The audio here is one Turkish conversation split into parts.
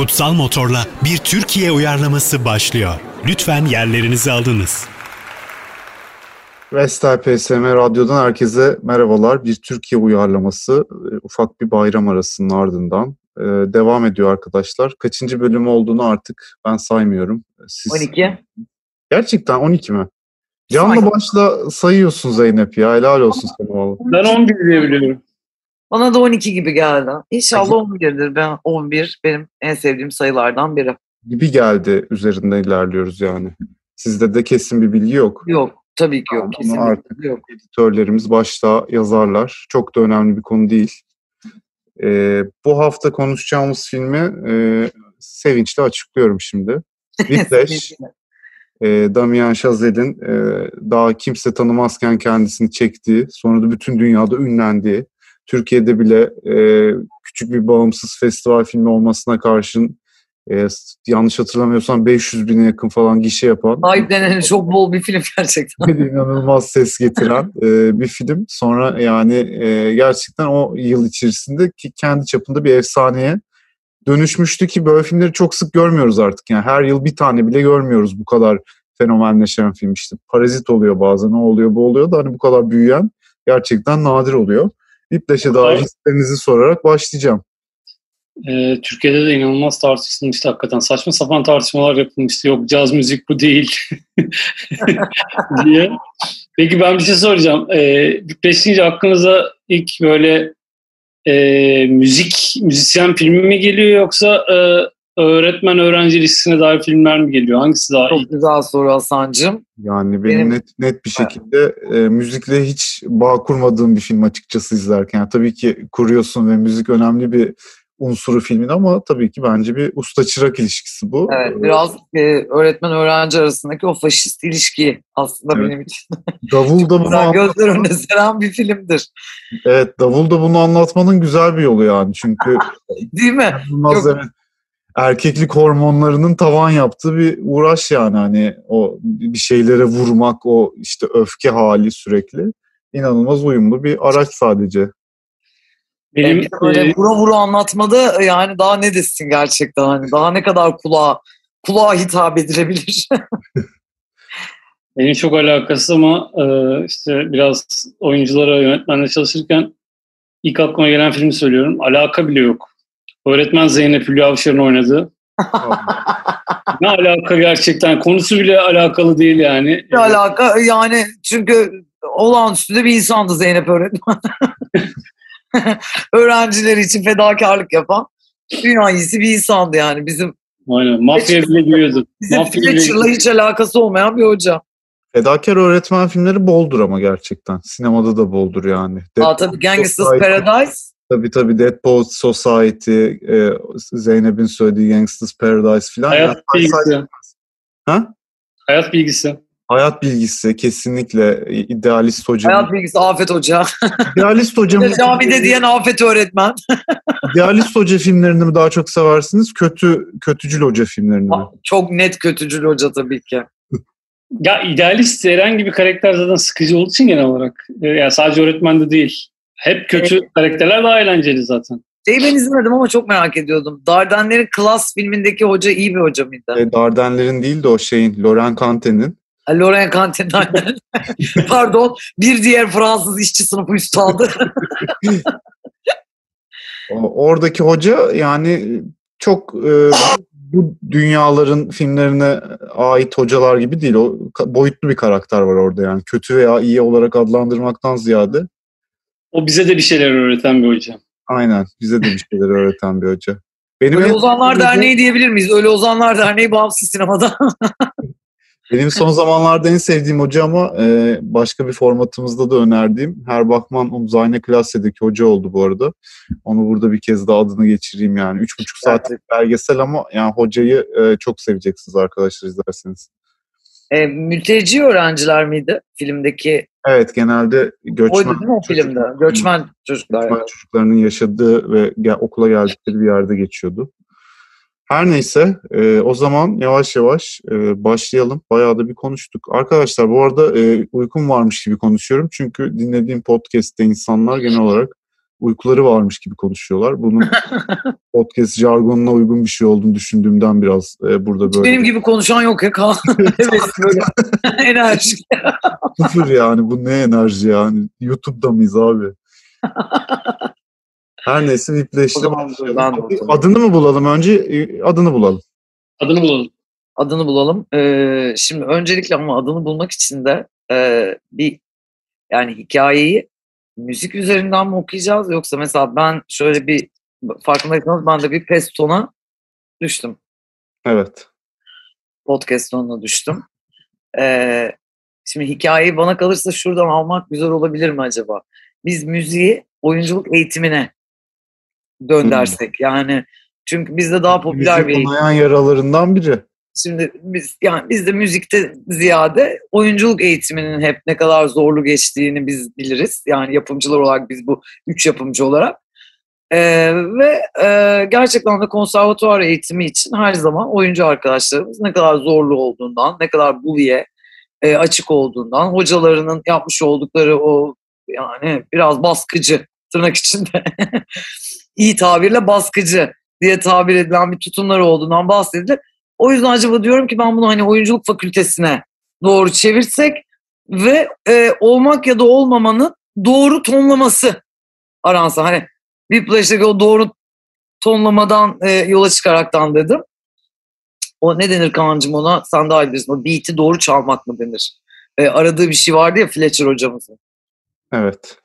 Kutsal Motor'la bir Türkiye uyarlaması başlıyor. Lütfen yerlerinizi alınız. Vestel PSM Radyo'dan herkese merhabalar. Bir Türkiye uyarlaması e, ufak bir bayram arasının ardından e, devam ediyor arkadaşlar. Kaçıncı bölüm olduğunu artık ben saymıyorum. Siz... 12. Gerçekten 12 mi? Canlı başla sayıyorsun Zeynep ya. Helal olsun sana valla. Ben 11 diye biliyorum. Bana da 12 gibi geldi. İnşallah 11'dir. Ben 11 benim en sevdiğim sayılardan biri. Gibi geldi üzerinde ilerliyoruz yani. Sizde de kesin bir bilgi yok. Yok. Tabii ki yok. Ama artık yok. editörlerimiz başta yazarlar. Çok da önemli bir konu değil. Ee, bu hafta konuşacağımız filmi e, sevinçle açıklıyorum şimdi. Whiplash. e, Damien Chazelle'in e, daha kimse tanımazken kendisini çektiği, sonra da bütün dünyada ünlendiği, Türkiye'de bile e, küçük bir bağımsız festival filmi olmasına karşın e, yanlış hatırlamıyorsam 500 bine yakın falan gişe yapan. Sahiplenen çok bol bir film gerçekten. inanılmaz ses getiren e, bir film. Sonra yani e, gerçekten o yıl içerisinde ki kendi çapında bir efsaneye dönüşmüştü ki böyle filmleri çok sık görmüyoruz artık. Yani her yıl bir tane bile görmüyoruz bu kadar fenomenleşen film işte. Parazit oluyor bazen, ne oluyor bu oluyor da hani bu kadar büyüyen gerçekten nadir oluyor. İpleşe dair hislerinizi sorarak başlayacağım. Ee, Türkiye'de de inanılmaz tartışılmıştı hakikaten. Saçma sapan tartışmalar yapılmıştı. Yok caz müzik bu değil diye. Peki ben bir şey soracağım. Ee, Beşinci aklınıza ilk böyle e, müzik, müzisyen filmi mi geliyor yoksa e, öğretmen öğrenci ilişkisine dair filmler mi geliyor? Hangisi daha Çok iyi? güzel soru Hasan'cığım. Yani benim, benim net net bir şekilde e, müzikle hiç bağ kurmadığım bir film açıkçası izlerken. Yani tabii ki kuruyorsun ve müzik önemli bir unsuru filmin ama tabii ki bence bir usta çırak ilişkisi bu. Evet, biraz e, öğretmen öğrenci arasındaki o faşist ilişki aslında evet. benim için. Davul da bunu anlat- gözler önüne seren bir filmdir. Evet, Davul da bunu anlatmanın güzel bir yolu yani çünkü değil mi? Çok... evet. Erkeklik hormonlarının tavan yaptığı bir uğraş yani hani o bir şeylere vurmak, o işte öfke hali sürekli inanılmaz uyumlu bir araç sadece. Benim yani böyle e, vura vura anlatmada yani daha ne desin gerçekten hani daha ne kadar kulağa kulağa hitap edilebilir. Benim çok alakası ama e, işte biraz oyunculara yönetmenle çalışırken ilk aklıma gelen filmi söylüyorum. Alaka bile yok. Öğretmen Zeynep Hülya Avşar'ın oynadığı. ne alaka gerçekten? Konusu bile alakalı değil yani. Ne alaka yani çünkü olağanüstü de bir insandı Zeynep öğretmen. öğrencileri için fedakarlık yapan dünya iyisi bir insandı yani bizim. Aynen. Mafya bile biliyordu. Bizim Fletcher'la hiç alakası olmayan bir hoca. Fedakar öğretmen filmleri boldur ama gerçekten. Sinemada da boldur yani. Aa, tabii Gangsters Paradise. Tabii tabii Dead Poets Society, e, Zeynep'in söylediği Gangsters Paradise filan. Hayat yani, bilgisi. Ha? Hayat bilgisi. Hayat bilgisi kesinlikle idealist hoca. Hayat bilgisi Afet Hoca. İdealist hoca mı? Camide diyen Afet öğretmen. idealist hoca filmlerini mi daha çok seversiniz? Kötü kötücül hoca filmlerini mi? Çok net kötücül hoca tabii ki. Ya idealist herhangi bir karakter zaten sıkıcı olduğu için genel olarak. Yani sadece öğretmen de değil. Hep kötü evet. karakterler daha eğlenceli zaten. Şeyi ben izlemedim ama çok merak ediyordum. Dardenler'in Klas filmindeki hoca iyi bir hoca mıydı? E, Dardenler'in değil de o şeyin, Laurent Cante'nin. Laurent Cante'nin aynen. Pardon. Bir diğer Fransız işçi sınıfı üstadı. Oradaki hoca yani çok e, bu dünyaların filmlerine ait hocalar gibi değil. O boyutlu bir karakter var orada yani. Kötü veya iyi olarak adlandırmaktan ziyade. O bize de bir şeyler öğreten bir hoca. Aynen. Bize de bir şeyler öğreten bir hoca. Benim Öyle Ozanlar Derneği diyebilir miyiz? Öyle Ozanlar Derneği bağımsız sinemada. Benim son zamanlarda en sevdiğim hoca ama e, başka bir formatımızda da önerdiğim Her Bakman Umzayne Klasse'deki hoca oldu bu arada. Onu burada bir kez daha adını geçireyim yani. Üç buçuk saatlik belgesel ama yani hocayı e, çok seveceksiniz arkadaşlar izlerseniz. E, mülteci öğrenciler miydi filmdeki? Evet genelde göçmen Oydu değil mi o filmde? Göçmen çocuklar. Göçmen yani. çocuklarının yaşadığı ve gel, okula geldikleri bir yerde geçiyordu. Her neyse e, o zaman yavaş yavaş e, başlayalım. Bayağı da bir konuştuk. Arkadaşlar bu arada e, uykum varmış gibi konuşuyorum. Çünkü dinlediğim podcast'te insanlar genel olarak uykuları varmış gibi konuşuyorlar. Bunun podcast jargonuna uygun bir şey olduğunu düşündüğümden biraz e, burada böyle. Benim gibi konuşan yok ya Kaan. evet böyle enerjik. Sıfır yani bu ne enerji yani. YouTube'da mıyız abi? Her neyse oturayım. Adını mı bulalım önce? E, Adını bulalım. Adını bulalım. adını bulalım. Ee, şimdi öncelikle ama adını bulmak için de e, bir yani hikayeyi müzik üzerinden mi okuyacağız yoksa mesela ben şöyle bir farkındaysanız ben de bir pestona düştüm. Evet. Podcast tonuna düştüm. Ee, şimdi hikayeyi bana kalırsa şuradan almak güzel olabilir mi acaba? Biz müziği oyunculuk eğitimine döndersek yani çünkü bizde daha popüler bir Müzik eğitim. kanayan yaralarından biri. Şimdi biz yani biz de müzikte ziyade oyunculuk eğitiminin hep ne kadar zorlu geçtiğini biz biliriz. Yani yapımcılar olarak biz bu üç yapımcı olarak. Ee, ve e, gerçekten de konservatuvar eğitimi için her zaman oyuncu arkadaşlarımız ne kadar zorlu olduğundan, ne kadar bully'e e, açık olduğundan, hocalarının yapmış oldukları o yani biraz baskıcı tırnak içinde iyi tabirle baskıcı diye tabir edilen bir tutumları olduğundan bahsedilir. O yüzden acaba diyorum ki ben bunu hani oyunculuk fakültesine doğru çevirsek ve e, olmak ya da olmamanın doğru tonlaması aransa. Hani Whiplash'taki o doğru tonlamadan e, yola çıkaraktan dedim. O ne denir Kaan'cığım ona? Sen daha iyi bilirsin. O beat'i doğru çalmak mı denir? E, aradığı bir şey vardı ya Fletcher hocamızın. Evet.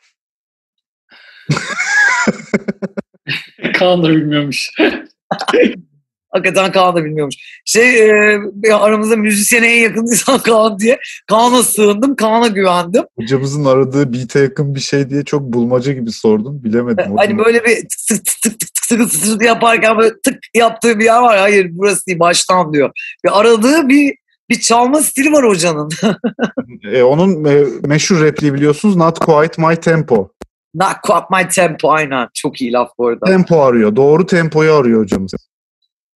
Kaan da bilmiyormuş. Hakikaten Kaan da bilmiyormuş. Şey e, aramızda müzisyene en yakın insan Kaan diye. Kaan'a sığındım, Kaan'a güvendim. Hocamızın aradığı beat'e yakın bir şey diye çok bulmaca gibi sordum. Bilemedim. o Hani böyle bir tık tık tık tık tık tık tık tık yaparken böyle tık yaptığı bir yer var. Hayır burası değil baştan diyor. Ve aradığı bir bir çalma stili var hocanın. E, onun e, meşhur repliği biliyorsunuz. Not quite my tempo. Not quite my tempo aynen. Çok iyi laf bu arada. Tempo arıyor. Doğru tempoyu arıyor hocamız.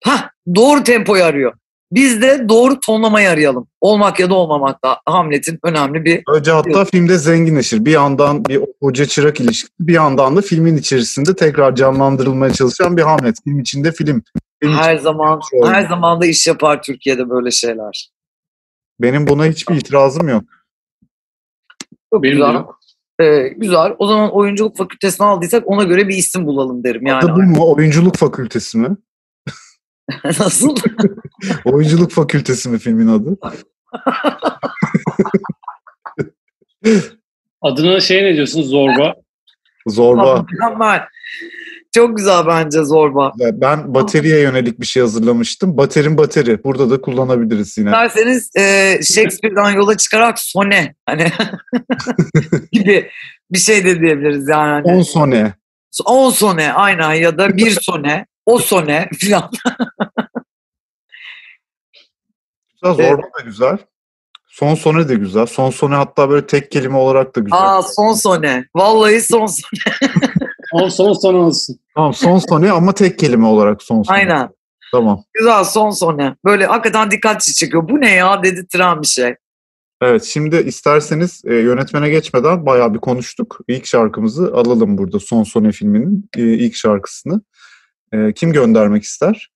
Hah, doğru tempoyu arıyor. Biz de doğru tonlamayı arayalım. Olmak ya da olmamak da Hamlet'in önemli bir Önce hatta filmde zenginleşir. Bir yandan bir hoca çırak ilişkisi, bir yandan da filmin içerisinde tekrar canlandırılmaya çalışan bir Hamlet. Film içinde film. Film her içinde zaman kontrol. her zaman da iş yapar Türkiye'de böyle şeyler. Benim buna hiçbir itirazım yok. Çok Benim güzel. yok. Ee, güzel. O zaman oyunculuk fakültesine aldıysak ona göre bir isim bulalım derim yani. Adı bu mu? Oyunculuk fakültesi mi? Nasıl? Oyunculuk fakültesi mi filmin adı? Adına şey ne diyorsun? Zorba. Zorba. Mükemmel. Çok güzel bence Zorba. Ben bateriye yönelik bir şey hazırlamıştım. Baterin bateri. Burada da kullanabiliriz yine. İsterseniz e, Shakespeare'dan yola çıkarak sone hani gibi bir şey de diyebiliriz yani. On Hani, sone. on sone aynen ya da bir sone, o sone falan. Güzel, zorba da güzel. Son sone de güzel. Son sone hatta böyle tek kelime olarak da güzel. Aa son sone. Vallahi son sone. Son son son olsun. Tamam son sone ama tek kelime olarak son sone. Aynen. Tamam. Güzel son sone. Böyle hakikaten dikkat çekiyor. Bu ne ya dedirtiren bir şey. Evet şimdi isterseniz e, yönetmene geçmeden bayağı bir konuştuk. İlk şarkımızı alalım burada Son Sone filminin e, ilk şarkısını. E, kim göndermek ister?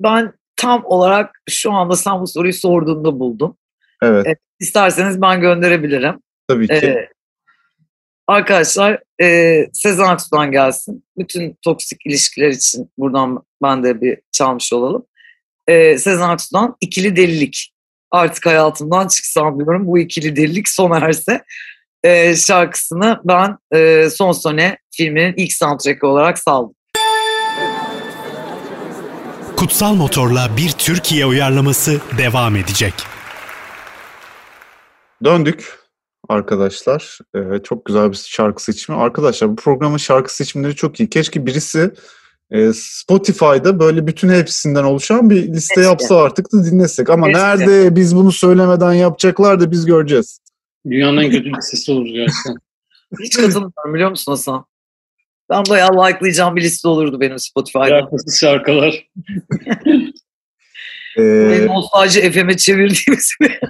Ben tam olarak şu anda sen bu soruyu sorduğunda buldum. Evet Evet. İsterseniz ben gönderebilirim. tabii ki. Ee, arkadaşlar e, Sezen Aksu'dan gelsin. Bütün toksik ilişkiler için buradan ben de bir çalmış olalım. Ee, Sezen Aksu'dan ikili delilik. Artık hayatımdan çıksam diyorum. Bu ikili delilik sona erse e, şarkısını ben e, Son Sone filminin ilk soundtrack'i olarak saldım. Kutsal Motor'la bir Türkiye uyarlaması devam edecek. Döndük arkadaşlar. Ee, çok güzel bir şarkı seçimi. Arkadaşlar bu programın şarkı seçimleri çok iyi. Keşke birisi e, Spotify'da böyle bütün hepsinden oluşan bir liste Keşke. yapsa artık da dinlesek. Ama Keşke. nerede biz bunu söylemeden yapacaklar da biz göreceğiz. Dünyanın en kötü listesi olur gerçekten. Hiç katılmıyorum biliyor musun Hasan? Ben bayağı like'layacağım bir liste olurdu benim Spotify'da. Alakasız şarkılar. Ee, nostalji FM'e çevirdiğimiz bir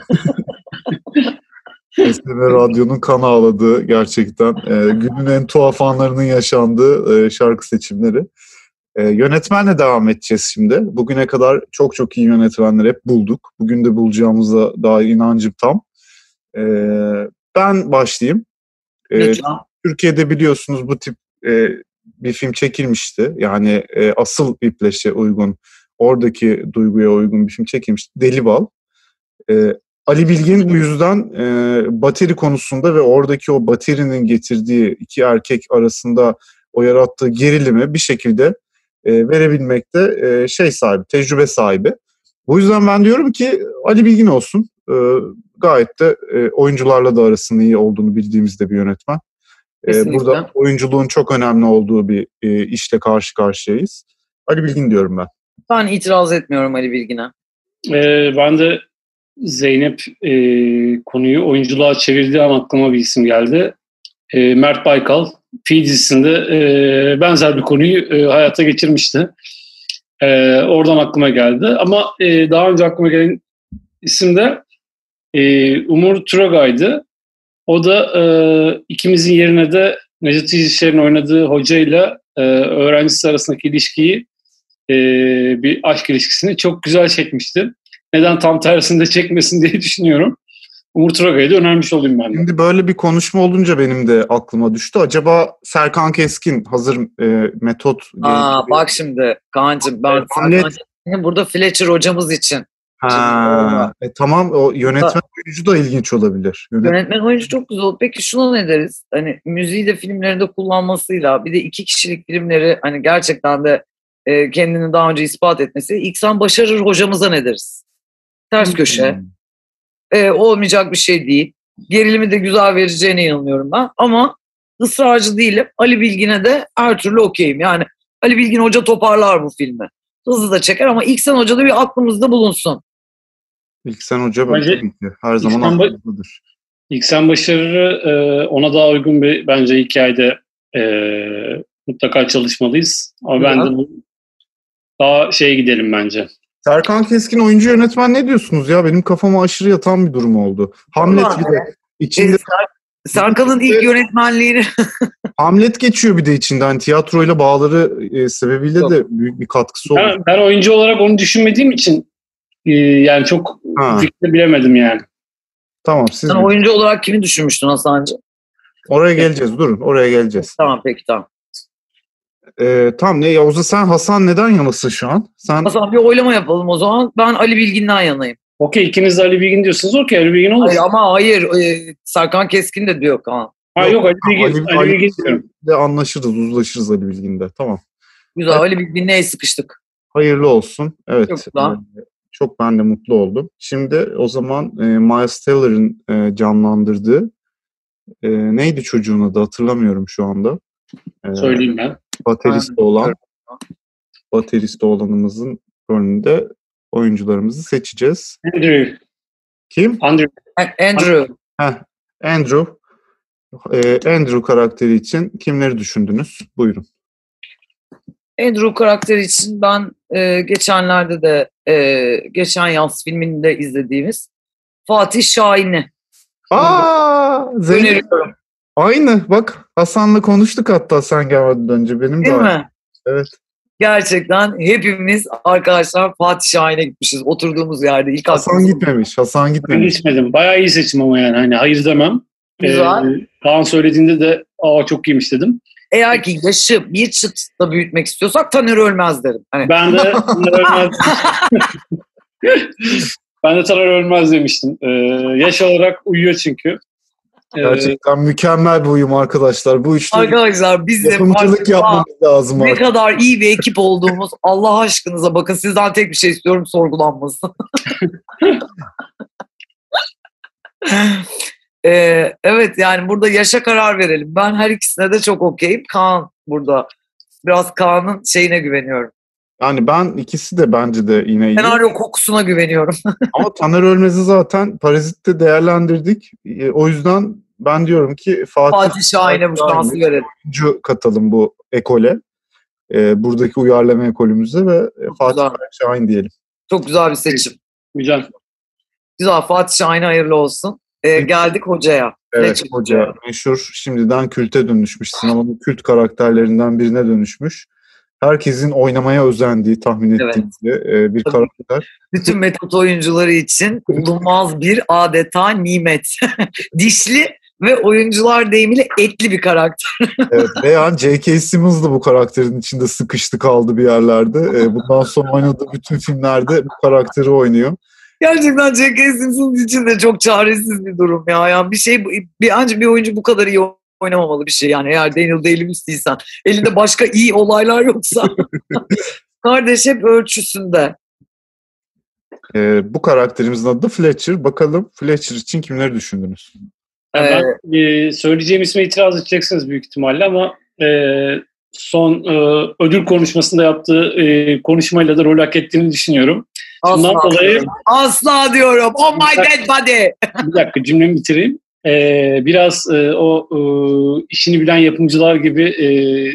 STV Radyo'nun kan ağladığı gerçekten. E, günün en tuhaf anlarının yaşandığı e, şarkı seçimleri. E, yönetmenle devam edeceğiz şimdi. Bugüne kadar çok çok iyi yönetmenler hep bulduk. Bugün de bulacağımıza dair inancım tam. E, ben başlayayım. E, Lütfen. Türkiye'de biliyorsunuz bu tip e, bir film çekilmişti. Yani e, asıl Whiplash'e uygun, oradaki duyguya uygun bir film çekilmişti. Deli Bal. E, Ali Bilgin bu yüzden e, bateri konusunda ve oradaki o baterinin getirdiği iki erkek arasında o yarattığı gerilimi bir şekilde e, verebilmekte e, şey sahibi, tecrübe sahibi. Bu yüzden ben diyorum ki Ali Bilgin olsun. E, gayet de e, oyuncularla da arasının iyi olduğunu bildiğimizde bir yönetmen. E, Kesinlikle. burada oyunculuğun çok önemli olduğu bir e, işle karşı karşıyayız. Ali Bilgin diyorum ben. Ben itiraz etmiyorum Ali Bilgin'e. Ee, ben de Zeynep e, konuyu oyunculuğa çevirdiği an aklıma bir isim geldi. E, Mert Baykal. Fi dizisinde e, benzer bir konuyu e, hayata geçirmişti. E, oradan aklıma geldi. Ama e, daha önce aklıma gelen isim de e, Umur Turagay'dı. O da e, ikimizin yerine de Necati İşler'in oynadığı hocayla e, öğrencisi arasındaki ilişkiyi e, bir aşk ilişkisini çok güzel çekmişti. Neden tam tersinde çekmesin diye düşünüyorum. Umur Turagay'ı da önermiş olayım ben de. Şimdi böyle bir konuşma olunca benim de aklıma düştü. Acaba Serkan Keskin hazır e, metot... Aa, bak şimdi Kaan'cığım ben. Serkan Keskin'i burada Fletcher hocamız için. Ha, e, tamam o yönetmen oyuncu da ilginç olabilir. Yönetmen Yönetmen oyuncu çok güzel. Peki şuna ne deriz? Hani müziği de filmlerinde kullanmasıyla bir de iki kişilik filmleri hani gerçekten de e, kendini daha önce ispat etmesi. İksan Başarır hocamıza ne deriz? Ters köşe. Hmm. E, olmayacak bir şey değil. Gerilimi de güzel vereceğine inanıyorum ben. Ama ısrarcı değilim. Ali Bilgin'e de her türlü okeyim. Yani Ali Bilgin Hoca toparlar bu filmi. Hızlı da çeker ama İksan Hoca da bir aklımızda bulunsun. İlksen Hoca Bence ki her zaman İlksen Ba-. İlksen Başarır'ı e, ona daha uygun bir bence hikayede e, mutlaka çalışmalıyız. Ama ben de bu daha şeye gidelim bence. Serkan Keskin oyuncu yönetmen ne diyorsunuz ya? Benim kafama aşırı yatan bir durum oldu. Hamlet bir de içinde E, Ser- Serkan'ın ilk yönetmenliğini Hamlet geçiyor bir de içinden. Hani tiyatroyla bağları e, sebebiyle Yok. de büyük bir katkısı oldu. Ben, ben oyuncu olarak onu düşünmediğim için e, yani çok Ha. fikri bilemedim yani. Tamam siz sen oyuncu olarak kimi düşünmüştün Hasan'cığım? oraya geleceğiz. Durun oraya geleceğiz. Tamam peki tamam. Ee, tamam ne Yavuz'a sen Hasan neden yanasın şu an? Sen Hasan bir oylama yapalım o zaman. Ben Ali Bilgin'den yanayım. Okey ikiniz de Ali Bilgin diyorsunuz. Okey Ali Bilgin olur. Hayır, ama hayır e, Serkan Keskin de diyor Kaan. ha yok Ali Bilgin, Ali- Ali, Ali- Bilgin diyorum. de anlaşırız, uzlaşırız Ali Bilgin'de. Tamam. Güzel Ali Bilgin'le sıkıştık. Hayırlı olsun. Evet. Güzel. Çok ben de mutlu oldum. Şimdi o zaman e, Miles Teller'ın e, canlandırdığı e, neydi çocuğun adı hatırlamıyorum şu anda. E, Söyleyeyim ben. baterist Ben- olan baterist olanımızın rolünde oyuncularımızı seçeceğiz. Andrew. Kim? Andrew. Andrew. Heh, Andrew. E, Andrew karakteri için kimleri düşündünüz? Buyurun. Andrew karakteri için ben e, geçenlerde de e, geçen yaz filmini de izlediğimiz Fatih Şahin'i Aa, öneriyorum. Aynı. Bak Hasan'la konuştuk hatta sen gelmeden önce. Benim de Değil mi? Evet. Gerçekten hepimiz arkadaşlar Fatih Şahin'e gitmişiz. Oturduğumuz yerde ilk Hasan aklımıza- gitmemiş. Hasan Ben gitmemiş. gitmedim. Bayağı iyi seçim ama yani. Hani hayır demem. Güzel. Ee, Kaan söylediğinde de aa çok iyiymiş dedim. Eğer ki yaşı bir çıt da büyütmek istiyorsak Taner Ölmez derim. Hani Ben de Taner Ölmez ben de Taner Ölmez demiştim. Ee, yaş olarak uyuyor çünkü. Ee, Gerçekten mükemmel bir uyum arkadaşlar. Bu üçlü arkadaşlar biz de yapımcılık yapmamız lazım ne artık. kadar iyi bir ekip olduğumuz Allah aşkınıza bakın sizden tek bir şey istiyorum sorgulanması. Ee, evet yani burada yaşa karar verelim. Ben her ikisine de çok okeyim. Kaan burada. Biraz Kaan'ın şeyine güveniyorum. Yani ben ikisi de bence de yine iyi. Senaryo kokusuna güveniyorum. Ama Taner Ölmez'i zaten Parazit'te değerlendirdik. Ee, O yüzden ben diyorum ki Fatih, Fatih Şahin'e bu şansı verelim. katalım bu ekole. Ee, buradaki uyarlama ekolümüze ve e, Fatih güzel. Şahin diyelim. Çok güzel bir seçim. güzel. Güzel Fatih Şahin'e hayırlı olsun. Ee, geldik hocaya. Evet Fletcher hoca meşhur şimdiden külte dönüşmüş. Sinemanın kült karakterlerinden birine dönüşmüş. Herkesin oynamaya özendiği tahmin Evet. ettiğim gibi, e, bir Tabii. karakter. Bütün metot oyuncuları için bulunmaz bir adeta nimet. Dişli ve oyuncular deyimiyle etli bir karakter. Evet, ve yani J.K. Simmons da bu karakterin içinde sıkıştı kaldı bir yerlerde. E, bundan sonra oynadığı bütün filmlerde bu karakteri oynuyor. Gerçekten J.K. Simpson için de çok çaresiz bir durum ya. Yani bir şey bir ancak bir oyuncu bu kadar iyi oynamamalı bir şey yani eğer Daniel Day-Lewis değilsen. Elinde başka iyi olaylar yoksa. Kardeş hep ölçüsünde. E, bu karakterimizin adı Fletcher. Bakalım Fletcher için kimleri düşündünüz? Yani ben e, söyleyeceğim isme itiraz edeceksiniz büyük ihtimalle ama e, son e, ödül konuşmasında yaptığı e, konuşmayla da rol hak ettiğini düşünüyorum. Asla dolayı. Asla diyorum. Oh my dead body. bir dakika cümlemi bitireyim. E, biraz e, o e, işini bilen yapımcılar gibi e,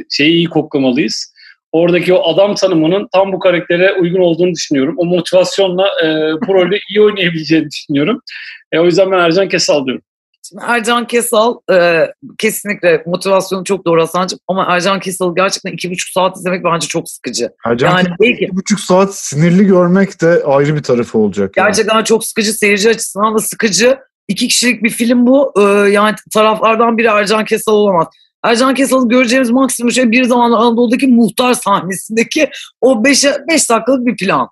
şeyi iyi koklamalıyız. Oradaki o adam tanımının tam bu karaktere uygun olduğunu düşünüyorum. O motivasyonla e, bu rolü iyi oynayabileceğini düşünüyorum. E, o yüzden ben Ercan Kesal diyorum. Şimdi Ercan Kesal e, kesinlikle motivasyonu çok doğru Hasan'cığım ama Ercan Kesal'ı gerçekten iki buçuk saat izlemek bence çok sıkıcı. Ercan Yani Kesal belki iki buçuk saat sinirli görmek de ayrı bir tarafı olacak. yani. gerçekten çok sıkıcı seyirci açısından da sıkıcı. İki kişilik bir film bu. E, yani taraflardan biri Ercan Kesal olamaz. Ercan Kesal'ı göreceğimiz maksimum şey bir zamanlar Anadolu'daki muhtar sahnesindeki o 5 beş dakikalık bir plan.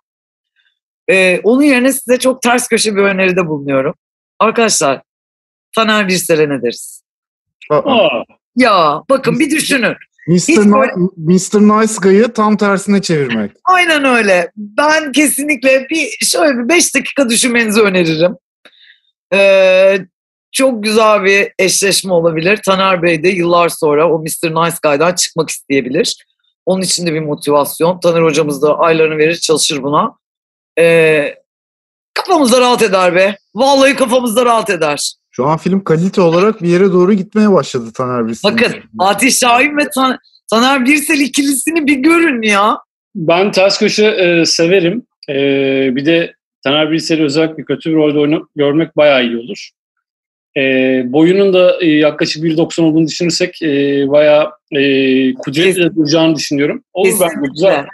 E, onun yerine size çok ters köşe bir öneride bulunuyorum. Arkadaşlar Taner Birsel'e ne deriz? Aa, Ya bakın bir düşünün. Mr. böyle- Mr. Nice Guy'ı tam tersine çevirmek. Aynen öyle. Ben kesinlikle bir şöyle bir beş dakika düşünmenizi öneririm. Ee, çok güzel bir eşleşme olabilir. Taner Bey de yıllar sonra o Mr. Nice Guy'dan çıkmak isteyebilir. Onun için de bir motivasyon. Taner hocamız da aylarını verir çalışır buna. Ee, kafamızda rahat eder be. Vallahi kafamızda rahat eder. Şu an film kalite olarak bir yere doğru gitmeye başladı Taner Birsel'in. Bakın Fatih Şahin ve Tan- Taner Birsel ikilisini bir görün ya. Ben ters köşe e, severim. E, bir de Taner Bilsel'i özellikle kötü bir rolde oyna- görmek bayağı iyi olur. E, boyunun da e, yaklaşık 1.90 olduğunu düşünürsek e, bayağı e, kudretle duracağını düşünüyorum. Olur bence güzel.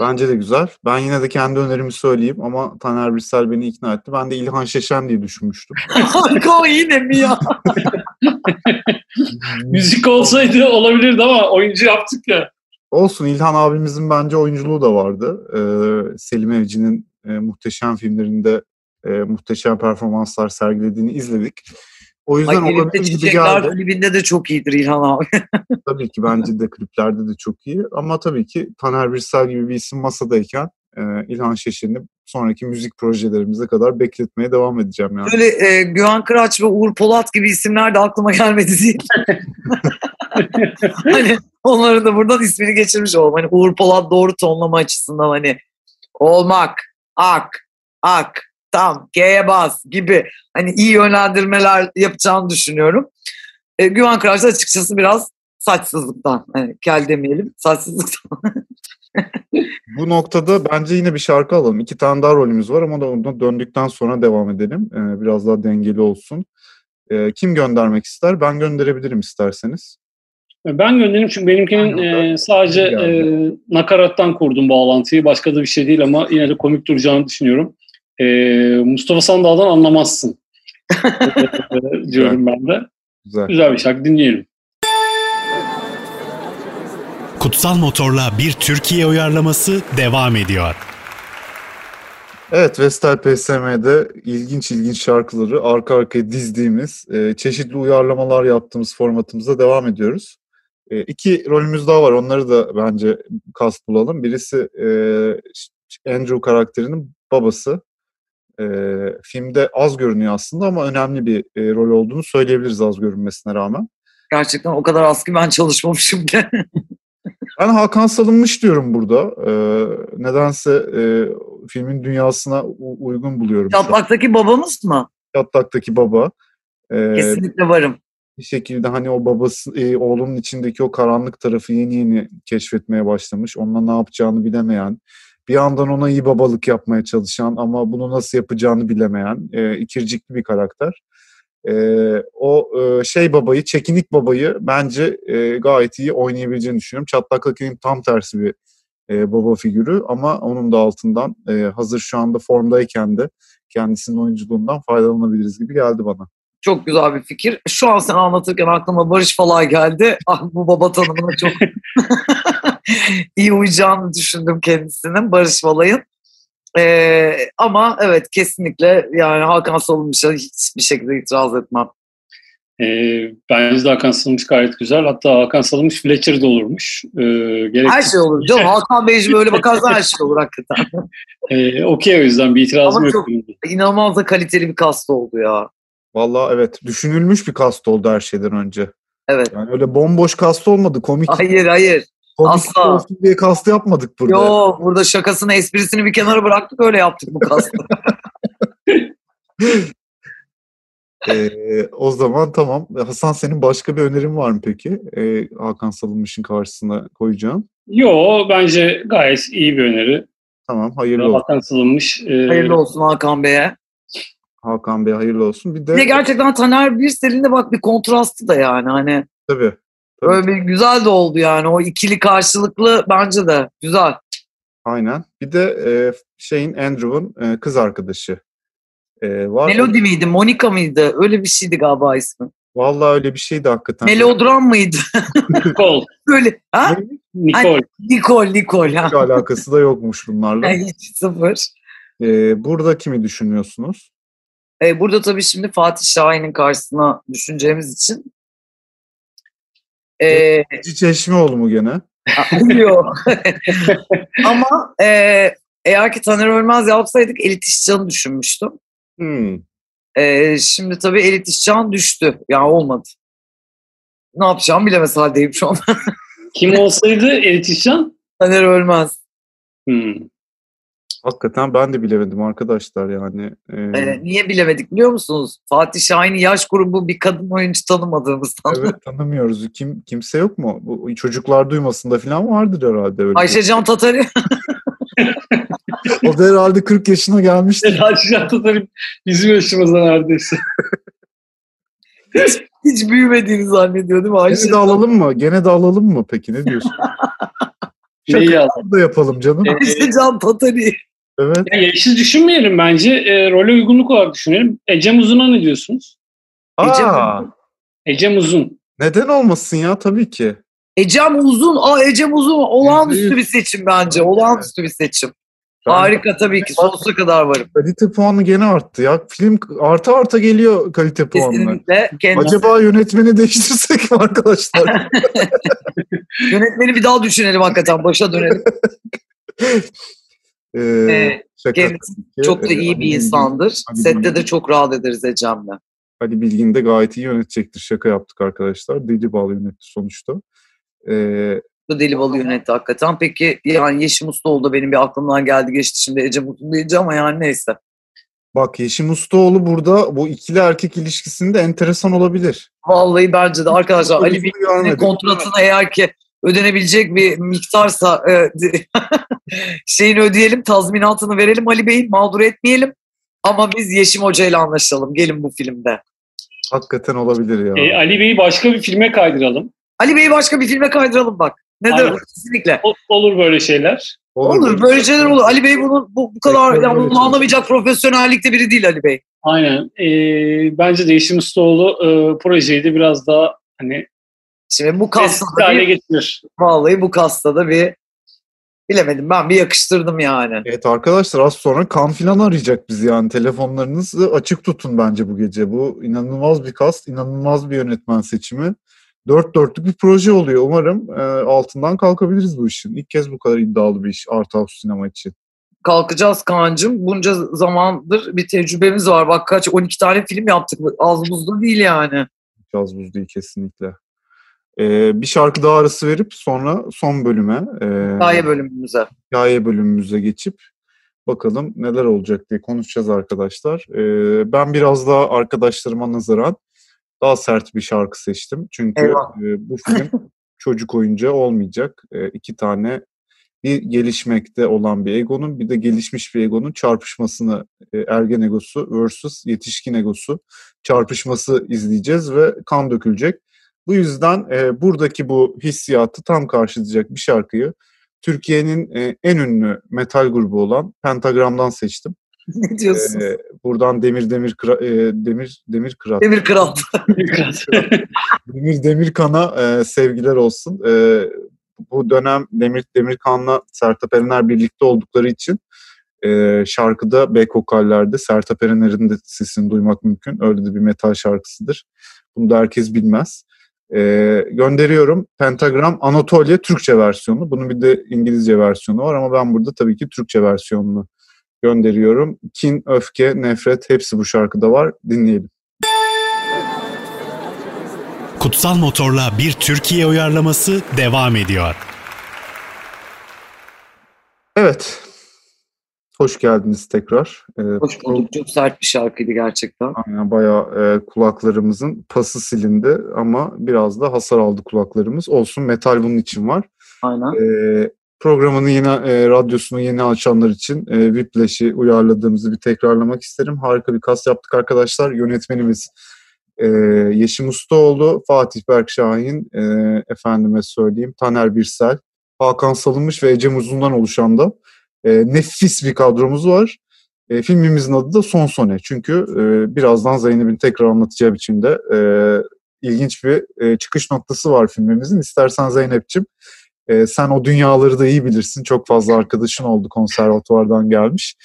Bence de güzel. Ben yine de kendi önerimi söyleyeyim ama Taner Birsel beni ikna etti. Ben de İlhan Şeşen diye düşünmüştüm. Kanka yine mi ya? Müzik olsaydı olabilirdi ama oyuncu yaptık ya. Olsun İlhan abimizin bence oyunculuğu da vardı. Ee, Selim Evci'nin e, muhteşem filmlerinde e, muhteşem performanslar sergilediğini izledik. O yüzden Ay olabilir gibi geldi. klibinde de çok iyidir İlhan abi. Tabii ki bence de kliplerde de çok iyi. Ama tabii ki Taner Birsel gibi bir isim masadayken e, İlhan Şeşen'i sonraki müzik projelerimize kadar bekletmeye devam edeceğim yani. Böyle e, Güven Kıraç ve Uğur Polat gibi isimler de aklıma gelmedi değil. hani onların da buradan ismini geçirmiş olalım. Hani Uğur Polat doğru tonlama açısından hani olmak, ak, ak, tam, G'ye bas gibi hani iyi yönlendirmeler yapacağını düşünüyorum. E, Güven Kıraç açıkçası biraz saçsızlıktan, hani kel demeyelim, saçsızlıktan. Bu noktada bence yine bir şarkı alalım. İki tane daha rolümüz var ama da ondan döndükten sonra devam edelim. Ee, biraz daha dengeli olsun. Ee, kim göndermek ister? Ben gönderebilirim isterseniz. Ben göndereyim çünkü benimkinin e, sadece e, nakarattan kurdum bağlantıyı. Başka da bir şey değil ama yine de komik duracağını düşünüyorum. E, Mustafa Sandal'dan anlamazsın e, diyorum ben de. Güzel. Güzel bir şarkı dinleyelim. Kutsal Motor'la bir Türkiye uyarlaması devam ediyor. Evet, Vestel PSM'de ilginç ilginç şarkıları arka arkaya dizdiğimiz, e, çeşitli uyarlamalar yaptığımız formatımıza devam ediyoruz. E, iki rolümüz daha var, onları da bence kast bulalım. Birisi e, Andrew karakterinin babası. E, filmde az görünüyor aslında ama önemli bir e, rol olduğunu söyleyebiliriz az görünmesine rağmen. Gerçekten o kadar az ki ben çalışmamışım ki. Ben Hakan Salınmış diyorum burada. E, nedense e, filmin dünyasına u- uygun buluyorum. Çatlak'taki babamız mı? Çatlak'taki baba. E, Kesinlikle varım. bir şekilde hani o babası e, oğlunun içindeki o karanlık tarafı yeni yeni keşfetmeye başlamış. Onunla ne yapacağını bilemeyen, bir yandan ona iyi babalık yapmaya çalışan ama bunu nasıl yapacağını bilemeyen e, ikircikli bir karakter. E, o e, şey babayı, çekinik babayı bence e, gayet iyi oynayabileceğini düşünüyorum. Çatlak Laki'nin tam tersi bir e, baba figürü ama onun da altından e, hazır şu anda formdayken de kendisinin oyunculuğundan faydalanabiliriz gibi geldi bana. Çok güzel bir fikir. Şu an sen anlatırken aklıma Barış Falay geldi. Ah bu baba tanımına çok iyi uyacağını düşündüm kendisinin Barış Falay'ın. Ee, ama evet kesinlikle yani Hakan Salınmış'a hiçbir şekilde itiraz etmem. E, bence de Hakan Salınmış gayet güzel. Hatta Hakan Salınmış Fletcher de olurmuş. E, gerek Her şey olur. Canım Hakan Beyciğim öyle bakarsan her şey olur hakikaten. e, Okey o yüzden bir itirazım Ama yok. İnanılmaz da kaliteli bir kast oldu ya. Vallahi evet düşünülmüş bir kast oldu her şeyden önce. Evet. Yani öyle bomboş kast olmadı. Komik, Hayır hayır. Asla. olsun diye kast yapmadık burada. Yo burada şakasını esprisini bir kenara bıraktık öyle yaptık bu kastı. Ee, o zaman tamam. Hasan senin başka bir önerin var mı peki? Ee, Hakan Salınmış'ın karşısına koyacağın. Yo bence gayet iyi bir öneri. Tamam hayırlı olsun. Hakan Salınmış. E, Hayırlı olsun Hakan Bey'e. Hakan Bey hayırlı olsun. Bir de Bir de gerçekten Taner Birsel'in de bak bir kontrastı da yani hani tabii. Böyle bir güzel de oldu yani o ikili karşılıklı bence de güzel. Aynen. Bir de e, şeyin Andrew'un e, kız arkadaşı e, var. Melodi miydi, Monika mıydı? Öyle bir şeydi galiba ismi. Vallahi öyle bir şeydi hakikaten. Melodram mıydı? Nicole. Böyle ha? Nicole. Nicole, Nicole. Ha. Hiç alakası da yokmuş bunlarla. Hiç sıfır. E, burada kimi düşünüyorsunuz? Ee, burada tabii şimdi Fatih Şahin'in karşısına düşüneceğimiz için ee, Çeşmeoğlu mu gene? Yok. Ama e, eğer ki Taner Ölmez yapsaydık Elit İşcan'ı düşünmüştüm. Hmm. E, şimdi tabii Elit İşcan düştü. Yani olmadı. Ne yapacağımı bilemez haldeyim şu an. Kim olsaydı Eritişan? Taner Ölmez. Hmm. Hakikaten ben de bilemedim arkadaşlar yani. E, E, niye bilemedik biliyor musunuz? Fatih Şahin'in yaş grubu bir kadın oyuncu tanımadığımızdan. evet tanımıyoruz. Kim kimse yok mu? Bu çocuklar duymasında falan vardır herhalde öyle. Ayşecan Tatari. O da herhalde 40 yaşına gelmiştir. Selçuk Tatar'ın bizim yaşımızda neredeyse. Hiç büyümediğini zannediyor değil mi Gene de alalım mı? Gene de alalım mı peki? Ne diyorsun? Neyi yazdı? Şaka da yapalım canım. Ayşecan Tatari. Evet. Ya yaşlı düşünmeyelim bence. E, role uygunluk olarak düşünelim. Ecem Uzun'a ne diyorsunuz? Ecem- Aa, Ecem Uzun. neden olmasın ya tabii ki. Ecem Uzun. Aa Ecem Uzun. Olağanüstü bir seçim bence. Olağanüstü bir seçim. Ben- Harika tabii ki. Sonsuza kadar varım. Kalite puanı gene arttı ya. Film arta arta geliyor kalite puanı. Kesinlikle. Kendisi. Acaba yönetmeni değiştirsek mi arkadaşlar? Yönetmeni bir daha düşünelim hakikaten. Başa dönelim. Ee, Ee, kendisi tabii ki. çok da Ee, iyi Ali bir insandır. Sette de çok rahat ederiz Ecem'le. Ali Bilgin de gayet iyi yönetecektir. Şaka yaptık arkadaşlar. Deli Bal yönetti sonuçta. Ee, Bu deli balı yönetti hakikaten. Peki yani Yeşim Ustaoğlu da benim bir aklımdan geldi geçti şimdi Ecem Uzun diyeceğim ama yani neyse. bak Yeşim Ustaoğlu burada bu ikili erkek ilişkisinde enteresan olabilir. Vallahi bence de arkadaşlar Ali Bilgin'in kontratını eğer ki ödenebilecek bir miktarsa e, şeyini ödeyelim, tazminatını verelim Ali Bey'in mağdur etmeyelim. Ama biz Yeşim Hoca ile anlaşalım. Gelin bu filmde. Hakikaten olabilir ya. E, Ali Bey'i başka bir filme kaydıralım. Ali Bey'i başka bir filme kaydıralım bak. Neden? Aynen. Kesinlikle. O- olur böyle şeyler. Olur. Böyle şeyler olur. Ali Bey bunu bu, bu kadar yani öyle bunu anlamayacak profesyonellikte biri değil Ali Bey. Aynen. E, bence Değişim Ustaoğlu e, projeyi de biraz daha hani Şimdi bu kastada hale bir, getirir. vallahi bu kastada bir bilemedim ben bir yakıştırdım yani. Evet arkadaşlar az sonra kan filan arayacak bizi yani. Telefonlarınızı açık tutun bence bu gece. Bu inanılmaz bir kast, inanılmaz bir yönetmen seçimi. Dört dörtlük bir proje oluyor. Umarım e, altından kalkabiliriz bu işin. İlk kez bu kadar iddialı bir iş Art House sinema için. Kalkacağız Kaan'cığım. Bunca zamandır bir tecrübemiz var. Bak kaç 12 tane film yaptık. Az buzda değil yani. Caz buz değil kesinlikle. E, bir şarkı daha arası verip sonra son bölüme, e, Hikaye bölümümüze. hikaye bölümümüze geçip bakalım neler olacak diye konuşacağız arkadaşlar. Ee, ben biraz daha arkadaşlarıma nazaran daha sert bir şarkı seçtim. Çünkü Eyvah. e, bu film çocuk oyuncağı olmayacak. E, iki tane bir gelişmekte olan bir egonun bir de gelişmiş bir egonun çarpışmasını e, ergen egosu versus yetişkin egosu çarpışması izleyeceğiz ve kan dökülecek. Bu yüzden e, buradaki bu hissiyatı tam karşılayacak bir şarkıyı Türkiye'nin e, en ünlü metal grubu olan Pentagram'dan seçtim. ne diyorsun? E, buradan Demir Demir Kıra, e, Demir Demir Kırat. Demir Kral. Demir Demirkan'a e, sevgiler olsun. E, bu dönem Demir Demirkan'la Sertab Erener birlikte oldukları için e, şarkıda back vokallerde Sertab Erener'in de sesini duymak mümkün. Öyle de bir metal şarkısıdır. Bunu da herkes bilmez. E, gönderiyorum. Pentagram Anatolia Türkçe versiyonu. Bunun bir de İngilizce versiyonu var ama ben burada tabii ki Türkçe versiyonunu gönderiyorum. Kin, öfke, nefret hepsi bu şarkıda var. Dinleyelim. Kutsal Motor'la bir Türkiye uyarlaması devam ediyor. Evet. Hoş geldiniz tekrar. Ee, Hoş bulduk. Çok sert bir şarkıydı gerçekten. Aynen bayağı e, kulaklarımızın pası silindi ama biraz da hasar aldı kulaklarımız. Olsun metal bunun için var. Aynen. E, programını yeni, e, radyosunu yeni açanlar için e, Whiplash'i uyarladığımızı bir tekrarlamak isterim. Harika bir kas yaptık arkadaşlar. Yönetmenimiz e, Yeşim Ustaoğlu, Fatih Berk Şahin, e, efendime söyleyeyim Taner Birsel, Hakan Salınmış ve Ecem Uzun'dan oluşan da e, nefis bir kadromuz var. E, filmimizin adı da Son Sone. Çünkü e, birazdan Zeynep'in tekrar anlatacağı biçimde e, ilginç bir e, çıkış noktası var filmimizin. İstersen Zeynep'ciğim e, sen o dünyaları da iyi bilirsin. Çok fazla arkadaşın oldu konservatuvardan gelmiş.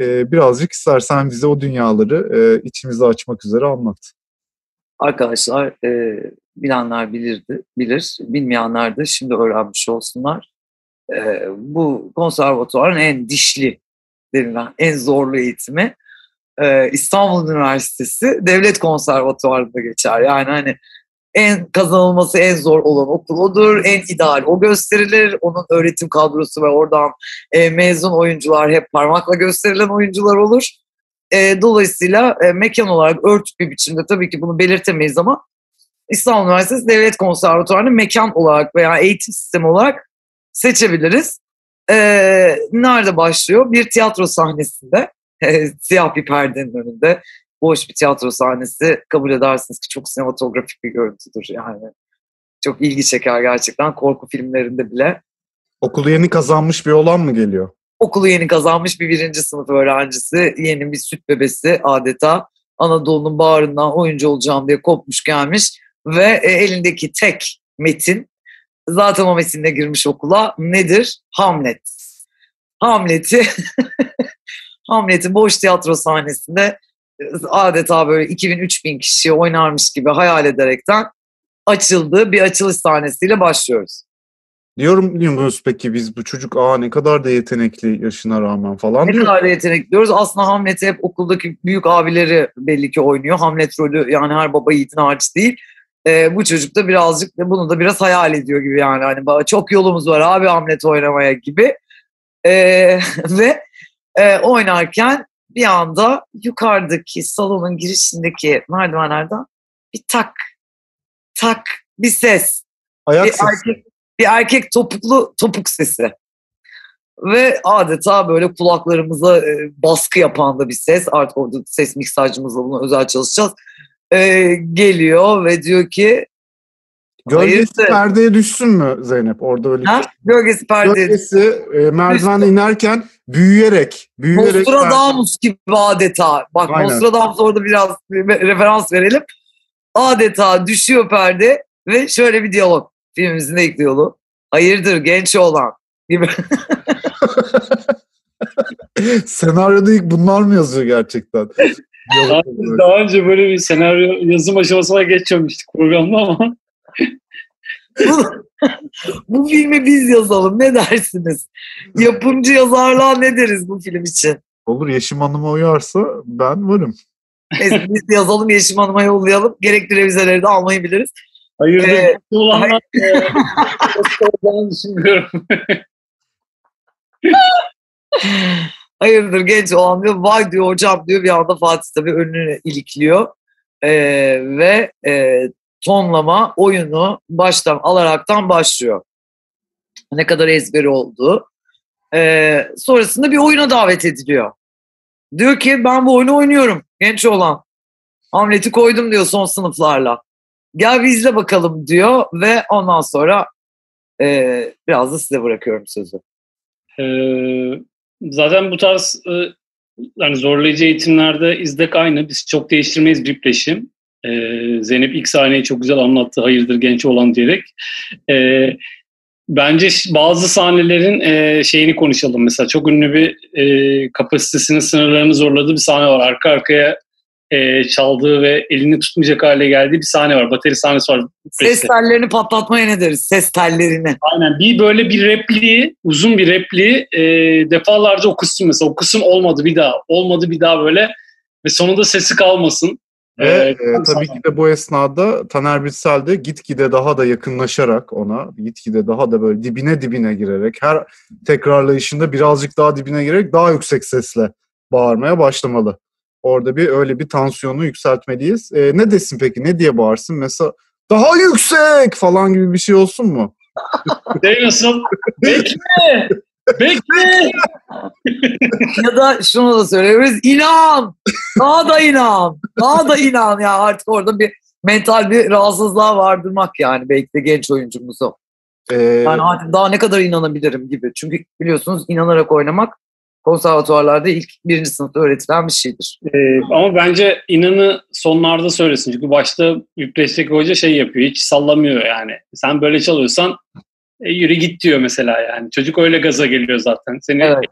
E, birazcık istersen bize o dünyaları e, içimizi açmak üzere anlat. Arkadaşlar e, bilenler bilirdi, bilir, bilmeyenler de şimdi öğrenmiş olsunlar. E, bu konservatuvarın en dişli denilen, en zorlu eğitimi e, İstanbul Üniversitesi Devlet Konservatuvarı'nda geçer. Yani hani en kazanılması en zor olan okul odur, en ideal o gösterilir. Onun öğretim kadrosu ve oradan e, mezun oyuncular hep parmakla gösterilen oyuncular olur. E, dolayısıyla e, mekan olarak örtük bir biçimde tabii ki bunu belirtemeyiz ama İstanbul Üniversitesi Devlet Konservatuvarı'nı mekan olarak veya eğitim sistemi olarak seçebiliriz. E, nerede başlıyor? Bir tiyatro sahnesinde, e, siyah bir perdenin önünde boş bir tiyatro sahnesi kabul edersiniz ki çok sinematografik bir görüntüdür yani. Çok ilgi çeker gerçekten korku filmlerinde bile. Okulu yeni kazanmış bir olan mı geliyor? Okulu yeni kazanmış bir birinci sınıf öğrencisi, yeni bir süt bebesi adeta Anadolu'nun bağrından oyuncu olacağım diye kopmuş gelmiş ve e, elindeki tek metin zaten o metinle girmiş okula nedir? Hamlet. Hamlet'i Hamlet'i boş tiyatro sahnesinde adeta böyle 2000-3000 kişi oynarmış gibi hayal ederekten açıldığı bir açılış sahnesiyle başlıyoruz. Diyorum diyoruz peki biz bu çocuk aa ne kadar da yetenekli yaşına rağmen falan Ne kadar da yetenekli diyoruz. Aslında Hamlet'i hep okuldaki büyük abileri belli ki oynuyor. Hamlet rolü yani her baba yiğidin harcı değil. Ee, bu çocuk da birazcık bunu da biraz hayal ediyor gibi yani. Hani çok yolumuz var abi Hamlet oynamaya gibi. Ee, ve e, oynarken bir anda yukarıdaki salonun girişindeki merdivenlerden bir tak tak bir ses. Ayak bir sesi. erkek, bir erkek topuklu topuk sesi. Ve adeta böyle kulaklarımıza e, baskı yapan da bir ses. Artık orada ses miksajcımızla bunu özel çalışacağız. E, geliyor ve diyor ki Gölgesi Hayırdır? perdeye düşsün mü Zeynep? Orada öyle ha? Gölgesi perde. Gölgesi e, merdiven inerken büyüyerek büyüyerek Nostradamus gibi adeta. Bak Aynen. Nostradamus orada biraz bir referans verelim. Adeta düşüyor perde ve şöyle bir diyalog. Filmimizin ilk diyaloğu. Hayırdır genç oğlan gibi. senaryoda ilk bunlar mı yazıyor gerçekten? Daha, daha önce böyle bir senaryo yazım aşamasına geçmemiştik programda ama bu, bu filmi biz yazalım ne dersiniz? Yapımcı yazarlığa ne deriz bu film için? Olur Yeşim Hanım'a uyarsa ben varım. Neyse, biz yazalım Yeşim Hanım'a yollayalım. Gerekli revizeleri de almayı biliriz. hayırdır Ee, olanlar e, olacağını düşünmüyorum. Hayırdır genç olan diyor. Vay diyor hocam diyor. Bir anda Fatih tabii önünü ilikliyor. Ee, ve e, tonlama oyunu baştan alaraktan başlıyor. Ne kadar ezberi olduğu Ee, sonrasında bir oyuna davet ediliyor. Diyor ki ben bu oyunu oynuyorum genç olan. Hamlet'i koydum diyor son sınıflarla. Gel bir izle bakalım diyor ve ondan sonra e, biraz da size bırakıyorum sözü. Ee, zaten bu tarz e, yani zorlayıcı eğitimlerde izdek aynı. Biz çok değiştirmeyiz Whiplash'i. Ee, Zeynep ilk sahneyi çok güzel anlattı. Hayırdır genç olan diyerek. Ee, bence bazı sahnelerin e, şeyini konuşalım. Mesela çok ünlü bir e, kapasitesinin sınırlarını zorladığı bir sahne var. Arka arkaya e, çaldığı ve elini tutmayacak hale geldiği bir sahne var. Bateri sahnesi var. Ses tellerini patlatmaya ne deriz? Ses tellerini. Aynen. Bir böyle bir repliği, uzun bir repliği e, defalarca o kısım mesela. O kısım olmadı bir daha. Olmadı bir daha böyle. Ve sonunda sesi kalmasın. Ve e, tabii ki de bu esnada Taner Birsel de gitgide daha da yakınlaşarak ona, gitgide daha da böyle dibine dibine girerek, her tekrarlayışında birazcık daha dibine girerek daha yüksek sesle bağırmaya başlamalı. Orada bir öyle bir tansiyonu yükseltmeliyiz. E, ne desin peki? Ne diye bağırsın? Mesela daha yüksek falan gibi bir şey olsun mu? Şey nasıl? Bekle! Bekle! ya da şunu da söylüyoruz. İnan! Daha da inan! Daha da inan ya artık orada bir mental bir rahatsızlığa vardırmak yani belki de genç oyuncumuzu. Ee, yani artık daha ne kadar inanabilirim gibi. Çünkü biliyorsunuz inanarak oynamak konservatuvarlarda ilk birinci sınıfta öğretilen bir şeydir. Ee, ama bence inanı sonlarda söylesin. Çünkü başta Yüpreş'teki hoca şey yapıyor. Hiç sallamıyor yani. Sen böyle çalıyorsan e, yürü git diyor mesela yani. Çocuk öyle gaza geliyor zaten. Seni evet.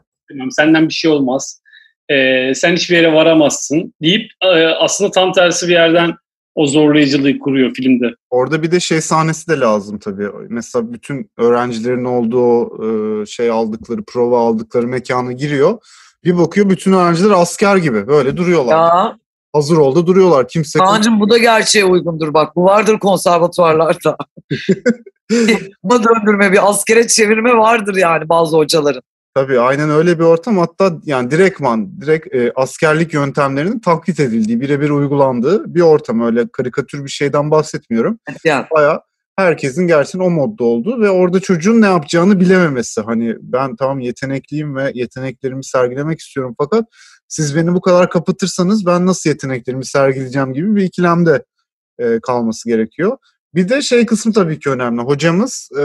senden bir şey olmaz. Ee, sen hiçbir yere varamazsın deyip e, aslında tam tersi bir yerden o zorlayıcılığı kuruyor filmde. Orada bir de şey sahnesi de lazım tabii. Mesela bütün öğrencilerin olduğu e, şey aldıkları, prova aldıkları mekana giriyor. Bir bakıyor bütün öğrenciler asker gibi böyle duruyorlar. Ya. Hazır oldu duruyorlar. Kimse Kaan'cığım bu da gerçeğe uygundur bak. Bu vardır konservatuvarlarda. Buna döndürme bir askere çevirme vardır yani bazı hocaların. Tabii aynen öyle bir ortam hatta yani direktman direkt e, askerlik yöntemlerinin taklit edildiği, birebir uygulandığı bir ortam. Öyle karikatür bir şeyden bahsetmiyorum. Yani. Baya herkesin gerçekten o modda olduğu ve orada çocuğun ne yapacağını bilememesi. Hani ben tamam yetenekliyim ve yeteneklerimi sergilemek istiyorum fakat siz beni bu kadar kapatırsanız ben nasıl yeteneklerimi sergileyeceğim gibi bir ikilemde e, kalması gerekiyor. Bir de şey kısmı tabii ki önemli. Hocamız e,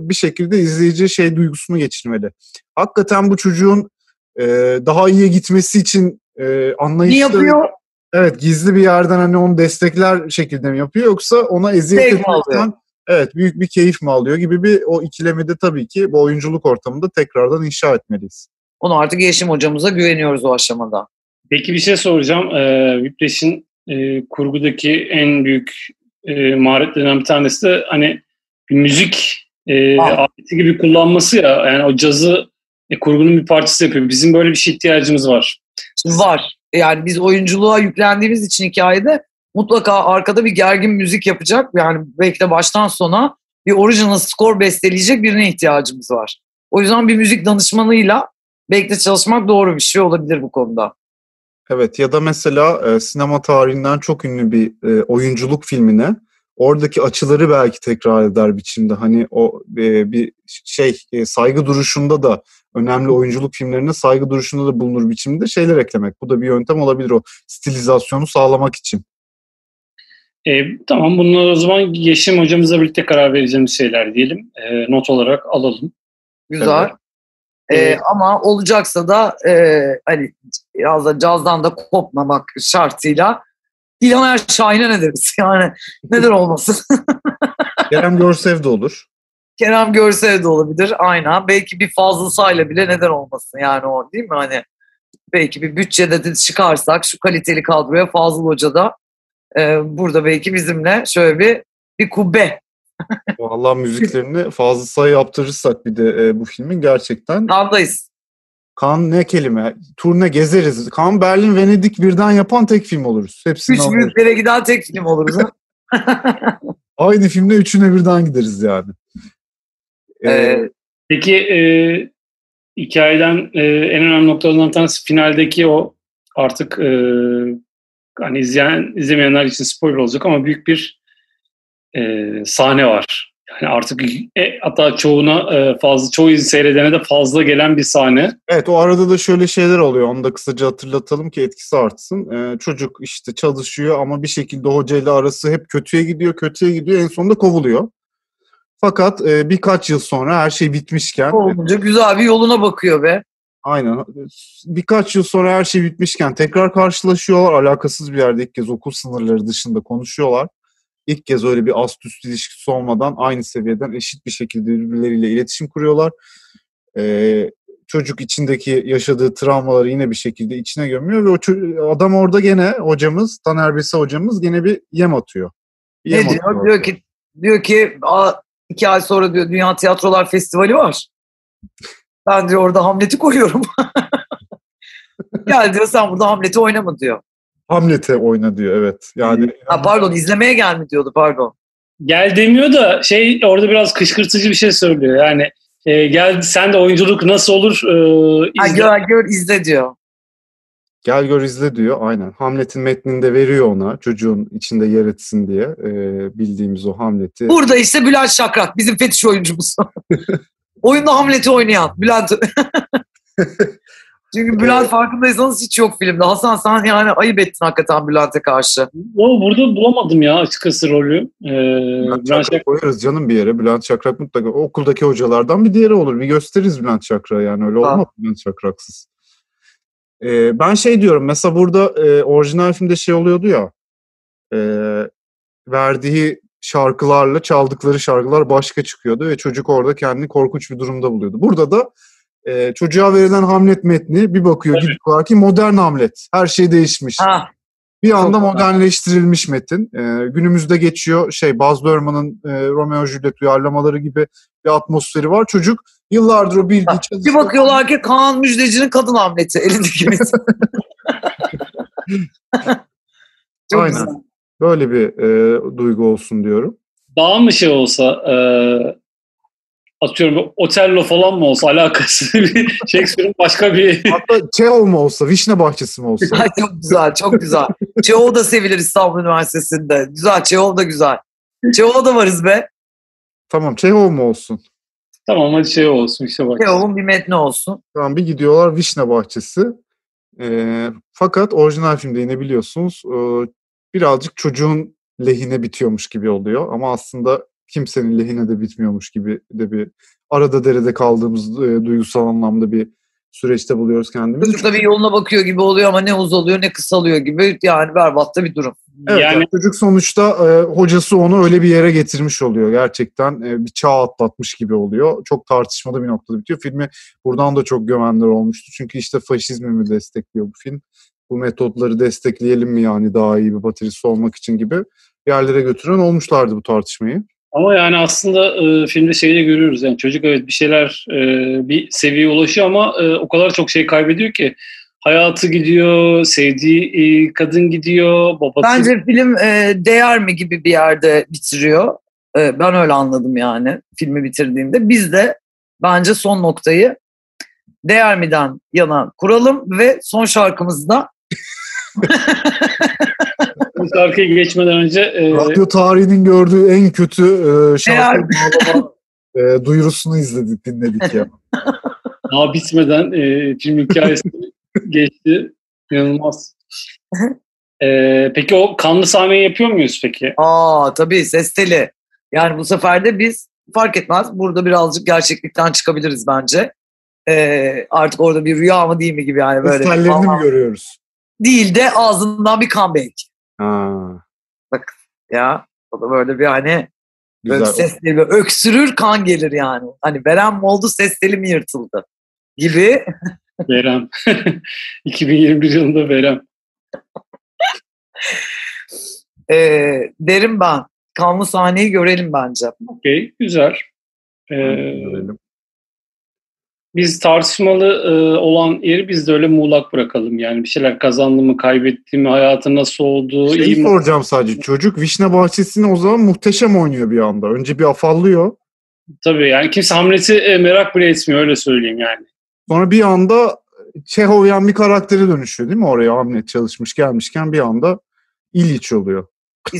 bir şekilde izleyici şey duygusunu geçirmeli. Hakikaten bu çocuğun e, daha iyiye gitmesi için e, anlayışlı... Ne yapıyor? Evet gizli bir yerden hani onu destekler şekilde mi yapıyor yoksa ona eziyet etmekten evet büyük bir keyif mi alıyor gibi bir o ikilemi de tabii ki bu oyunculuk ortamında tekrardan inşa etmeliyiz. Onu artık Yeşim hocamıza güveniyoruz o aşamada. Peki bir şey soracağım. Ee, Whiplash'in e, kurgudaki en büyük e, maharetlerinden bir tanesi de hani bir müzik e, aleti gibi kullanması ya. Yani o cazı e, kurgunun bir parçası yapıyor. Bizim böyle bir şey ihtiyacımız var. Var. Yani biz oyunculuğa yüklendiğimiz için hikayede mutlaka arkada bir gergin müzik yapacak. Yani belki de baştan sona bir original score besteleyecek birine ihtiyacımız var. O yüzden bir müzik danışmanıyla belki de çalışmak doğru bir şey olabilir bu konuda. Evet ya da mesela e, sinema tarihinden çok ünlü bir e, oyunculuk filmine oradaki açıları belki tekrar eder biçimde. Hani o e, bir şey e, saygı duruşunda da önemli oyunculuk filmlerine saygı duruşunda da bulunur biçimde şeyler eklemek. Bu da bir yöntem olabilir o stilizasyonu sağlamak için. E, tamam bunlar o zaman Yeşim hocamızla birlikte karar vereceğimiz şeyler diyelim. E, not olarak alalım. Güzel. Evet. Ee, ama olacaksa da e, hani biraz da cazdan da kopmamak şartıyla İlhan Erşahin'e ne deriz? Yani neden olmasın? Kerem Görsev de olur. Kerem Görsev de olabilir. Aynen. Belki bir fazlasıyla bile neden olmasın yani o değil mi? Hani belki bir bütçede de çıkarsak şu kaliteli kadroya Fazıl Hoca da e, burada belki bizimle şöyle bir bir kubbe Vallahi müziklerini fazla sayı yaptırırsak bir de e, bu filmin gerçekten. Kandayız. Kan ne kelime? Turne gezeriz. Kan, Berlin, Venedik birden yapan tek film oluruz. Hepsini Üç büyüklere giden tek film oluruz. Aynı filmde üçüne birden gideriz yani. Ee, ee, peki e, hikayeden e, en önemli noktalarından tanesi finaldeki o artık e, hani izleyen izlemeyenler için spoiler olacak ama büyük bir e, sahne var Yani artık e, hatta çoğuna e, fazla çoğu seyredene de fazla gelen bir sahne. Evet o arada da şöyle şeyler oluyor. Onu da kısaca hatırlatalım ki etkisi artsın. Ee, çocuk işte çalışıyor ama bir şekilde hocayla arası hep kötüye gidiyor, kötüye gidiyor. En sonunda kovuluyor. Fakat e, birkaç yıl sonra her şey bitmişken... Olunca güzel bir yoluna bakıyor be. Aynen. Birkaç yıl sonra her şey bitmişken tekrar karşılaşıyorlar. Alakasız bir yerde ilk kez okul sınırları dışında konuşuyorlar. İlk kez öyle bir ast üst ilişkisi olmadan aynı seviyeden eşit bir şekilde birbirleriyle iletişim kuruyorlar. Ee, çocuk içindeki yaşadığı travmaları yine bir şekilde içine gömüyor ve o ço- adam orada gene hocamız Taner Bese hocamız gene bir yem atıyor. Bir yem Ne diyor? atıyor. Diyor ki diyor ki "Aa, iki ay sonra diyor Dünya Tiyatrolar Festivali var. Ben diyor orada Hamlet'i koyuyorum. Gel diyor sen burada Hamlet'i oynama diyor. Hamlet'e oyna diyor evet. Yani Ha, pardon izlemeye gel mi diyordu pardon. Gel demiyor da şey orada biraz kışkırtıcı bir şey söylüyor. Yani e, gel sen de oyunculuk nasıl olur e, Ha, izle. gör, gör izle diyor. Gel gör izle diyor. Aynen. Hamlet'in metninde veriyor ona çocuğun içinde yer etsin diye e, bildiğimiz o Hamlet'i. Burada işte Bülent Şakrak bizim fetiş oyuncumuz. Oyunda Hamlet'i oynayan Bülent. Çünkü Bülent Evet. farkındaysanız hiç yok filmde. Hasan sen yani ayıp ettin hakikaten Bülent'e karşı. O burada bulamadım ya açıkçası rolü. E, Bülent Bülent Çakrak koyarız canım bir yere. Bülent Çakrak mutlaka o okuldaki hocalardan bir diğeri olur. Bir gösteririz Bülent Çakrak'ı yani öyle Ha. olmaz Bülent Çakraksız. Ee, ben şey diyorum mesela burada e, orijinal filmde şey oluyordu ya e, verdiği şarkılarla çaldıkları şarkılar başka çıkıyordu ve çocuk orada kendini korkunç bir durumda buluyordu. Burada da e, çocuğa verilen Hamlet metni bir bakıyor Evet. gidiyorlar ki modern Hamlet. Her şey değişmiş. Ha, Bir anda modernleştirilmiş metin. Ee, günümüzde geçiyor şey Baz Luhrmann'ın e, Romeo Juliet uyarlamaları gibi bir atmosferi var. Çocuk yıllardır o bildiği bir çalışıyor. bakıyorlar ki Kaan Müjdeci'nin kadın Hamlet'i elindeki metin. Çok Aynen. güzel. Böyle bir e, duygu olsun diyorum. daha mı şey olsa e, atıyorum Otello falan mı olsa alakası bir Shakespeare'in başka bir Hatta Çehov mu olsa, Vişne Bahçesi mi olsa? Ay, çok güzel, çok güzel. Çehov da sevilir İstanbul Üniversitesi'nde. Güzel, Çehov da güzel. Çehov'a da varız be. tamam Çehov mu olsun? tamam hadi şey olsun işte bak. Çehov'un bir metni olsun. Tamam bir gidiyorlar Vişne Bahçesi. E, fakat orijinal filmde yine biliyorsunuz e, birazcık çocuğun lehine bitiyormuş gibi oluyor. Ama aslında kimsenin lehine de bitmiyormuş gibi de bir arada derede kaldığımız e, duygusal anlamda bir süreçte buluyoruz kendimizi. Çocuk da bir yoluna bakıyor gibi oluyor ama ne uzalıyor ne kısalıyor gibi. Yani berbatta bir durum. Evet, yani yani çocuk sonuçta e, hocası onu öyle bir yere getirmiş oluyor. Gerçekten e, bir çağ atlatmış gibi oluyor. Çok tartışmalı bir noktada bitiyor. Filmi buradan da çok gömenler olmuştu. Çünkü işte faşizmi mi destekliyor bu film? Bu metotları destekleyelim mi yani daha iyi bir baterist olmak için gibi yerlere götüren olmuşlardı bu tartışmayı. Ama yani aslında e, filmde şeyi de görüyoruz yani çocuk evet bir şeyler e, bir seviyeye ulaşıyor ama e, o kadar çok şey kaybediyor ki hayatı gidiyor, sevdiği e, kadın gidiyor, babası Bence film e, değer mi gibi bir yerde bitiriyor. E, ben öyle anladım yani filmi bitirdiğimde. Biz de bence son noktayı değer mi'den yana kuralım ve son şarkımızda bu şarkıya geçmeden önce e, Radyo tarihinin gördüğü en kötü e, şarkı e, duyurusunu izledik, dinledik ya. daha bitmeden e, film hikayesi geçti. İnanılmaz. E, peki o kanlı sahneyi yapıyor muyuz peki? aa tabii ses teli. Yani bu sefer de biz fark etmez burada birazcık gerçeklikten çıkabiliriz bence. E, artık orada bir rüya mı değil mi gibi yani böyle. Eserlerini mi Aa, görüyoruz? Değil de ağzından bir comeback. Ha, Ya o da böyle bir hani Böyle güzel. ses teli, böyle öksürür kan gelir yani. Hani verem mi oldu ses teli mi yırtıldı gibi. Verem. 2021 yılında Verem. Ee, derim ben. Kanlı sahneyi görelim bence. Okey, güzel. E, Görelim. Biz tartışmalı e, olan yeri biz de öyle muğlak bırakalım. Yani bir şeyler kazandı mı, kaybetti mi, hayatı nasıl oldu, iyi Şeyi mi? soracağım sadece. Çocuk Vişne Bahçesi'ni o zaman muhteşem oynuyor bir anda. Önce bir afallıyor. Tabii yani kimse Hamlet'i e, merak bile etmiyor öyle söyleyeyim yani. Sonra bir anda Çehovyan bir karaktere dönüşüyor değil mi oraya Hamlet çalışmış gelmişken bir anda İliç oluyor.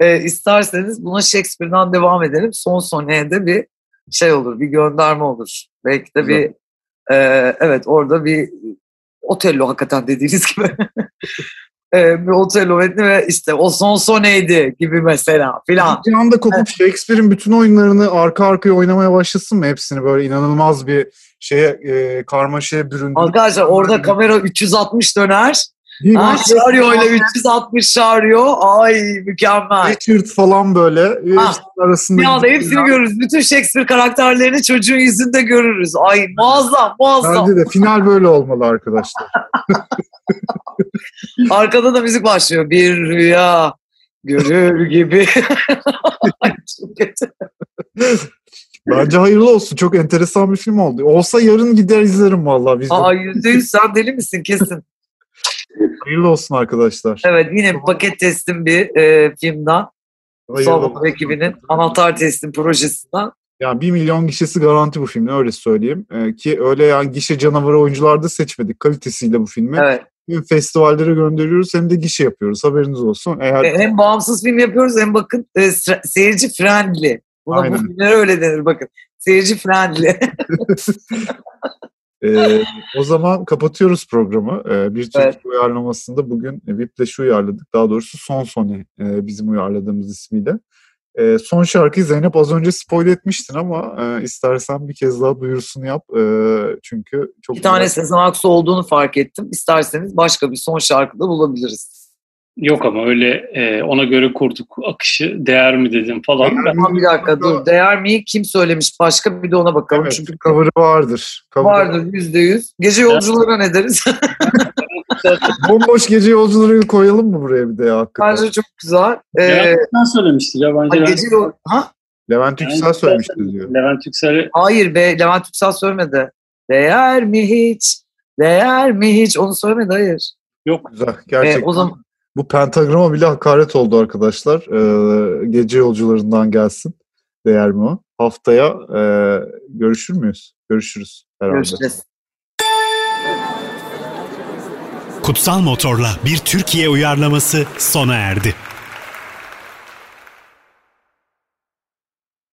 e, isterseniz buna Shakespeare'dan devam edelim. Son soneye de bir şey olur, bir gönderme olur. Belki de bir e, evet orada bir Otello hakikaten dediğiniz gibi. e, bir Otello metni ve işte o son soneydi gibi mesela filan. Bir anda kopup Shakespeare'in bütün oyunlarını arka arkaya oynamaya başlasın mı? Hepsini böyle inanılmaz bir şeye e, karmaşaya büründü. Arkadaşlar orada kamera 360 döner. Ha, Şaryo ile 360 Şaryo. Ay mükemmel. Richard falan böyle. Ha, arasında. Ya da hepsini görürüz. Bütün Shakespeare karakterlerini çocuğun yüzünde görürüz. Ay muazzam muazzam. Bence de final böyle olmalı arkadaşlar. Arkada da müzik başlıyor. Bir rüya görür gibi. Bence hayırlı olsun. Çok enteresan bir film oldu. Olsa yarın gider izlerim vallahi biz. Aa yüzde yüz sen deli misin kesin. Hayırlı olsun arkadaşlar. Evet yine bir paket teslim bir e, filmden. Salvador ekibinin anahtar teslim projesinden. Yani 1 milyon gişesi garanti bu filmin öyle söyleyeyim. Ee, ki öyle yani gişe canavarı oyuncular da seçmedik kalitesiyle bu filmi. Evet. Hem festivallere gönderiyoruz hem de gişe yapıyoruz. Haberiniz olsun. Eğer E, Hem bağımsız film yapıyoruz hem bakın e, se- seyirci friendly. Buna bu Aynen. filmlere öyle denir bakın. Seyirci friendly. Ee, o zaman kapatıyoruz programı. Ee, bir Türk Evet. uyarlamasında bugün Whiplash'ı uyarladık. Daha doğrusu Son Sony e, bizim uyarladığımız ismiyle. Ee, son şarkıyı Zeynep az önce spoil etmiştin ama e, istersen bir kez daha duyurusunu yap. E, çünkü çok Bir tane. Sezen Aksu olduğunu fark ettim. İsterseniz başka bir son şarkıda bulabiliriz. Yok ama öyle e, ona göre kurduk akışı değer mi dedim falan. Ben, Ama bir dakika dur. Değer mi? Kim söylemiş başka? Bir de ona bakalım. Evet, Çünkü cover'ı vardır. Cover'ı vardır yüzde yüz. Gece yolculara ne deriz? Bomboş gece yolcuları koyalım mı buraya bir de ya hakikaten? Bence çok güzel. Ee, Levent Yüksel söylemiştir ya bence. ha, gece yol... Ha? Levent Levent Yüksel Yüksel söylemişti diyor. Levent Yüksel'e Hayır be Levent Yüksel söylemedi. Değer mi hiç? Değer mi hiç? Onu söylemedi hayır. yok. Güzel. Ee, Gerçekten. o zaman Bu pentagrama bile hakaret oldu arkadaşlar. Ee, gece yolcularından gelsin. Değer mi o? Haftaya e, görüşür müyüz? Görüşürüz herhalde. görüşeceğiz. Kutsal Motor'la bir Türkiye uyarlaması sona erdi.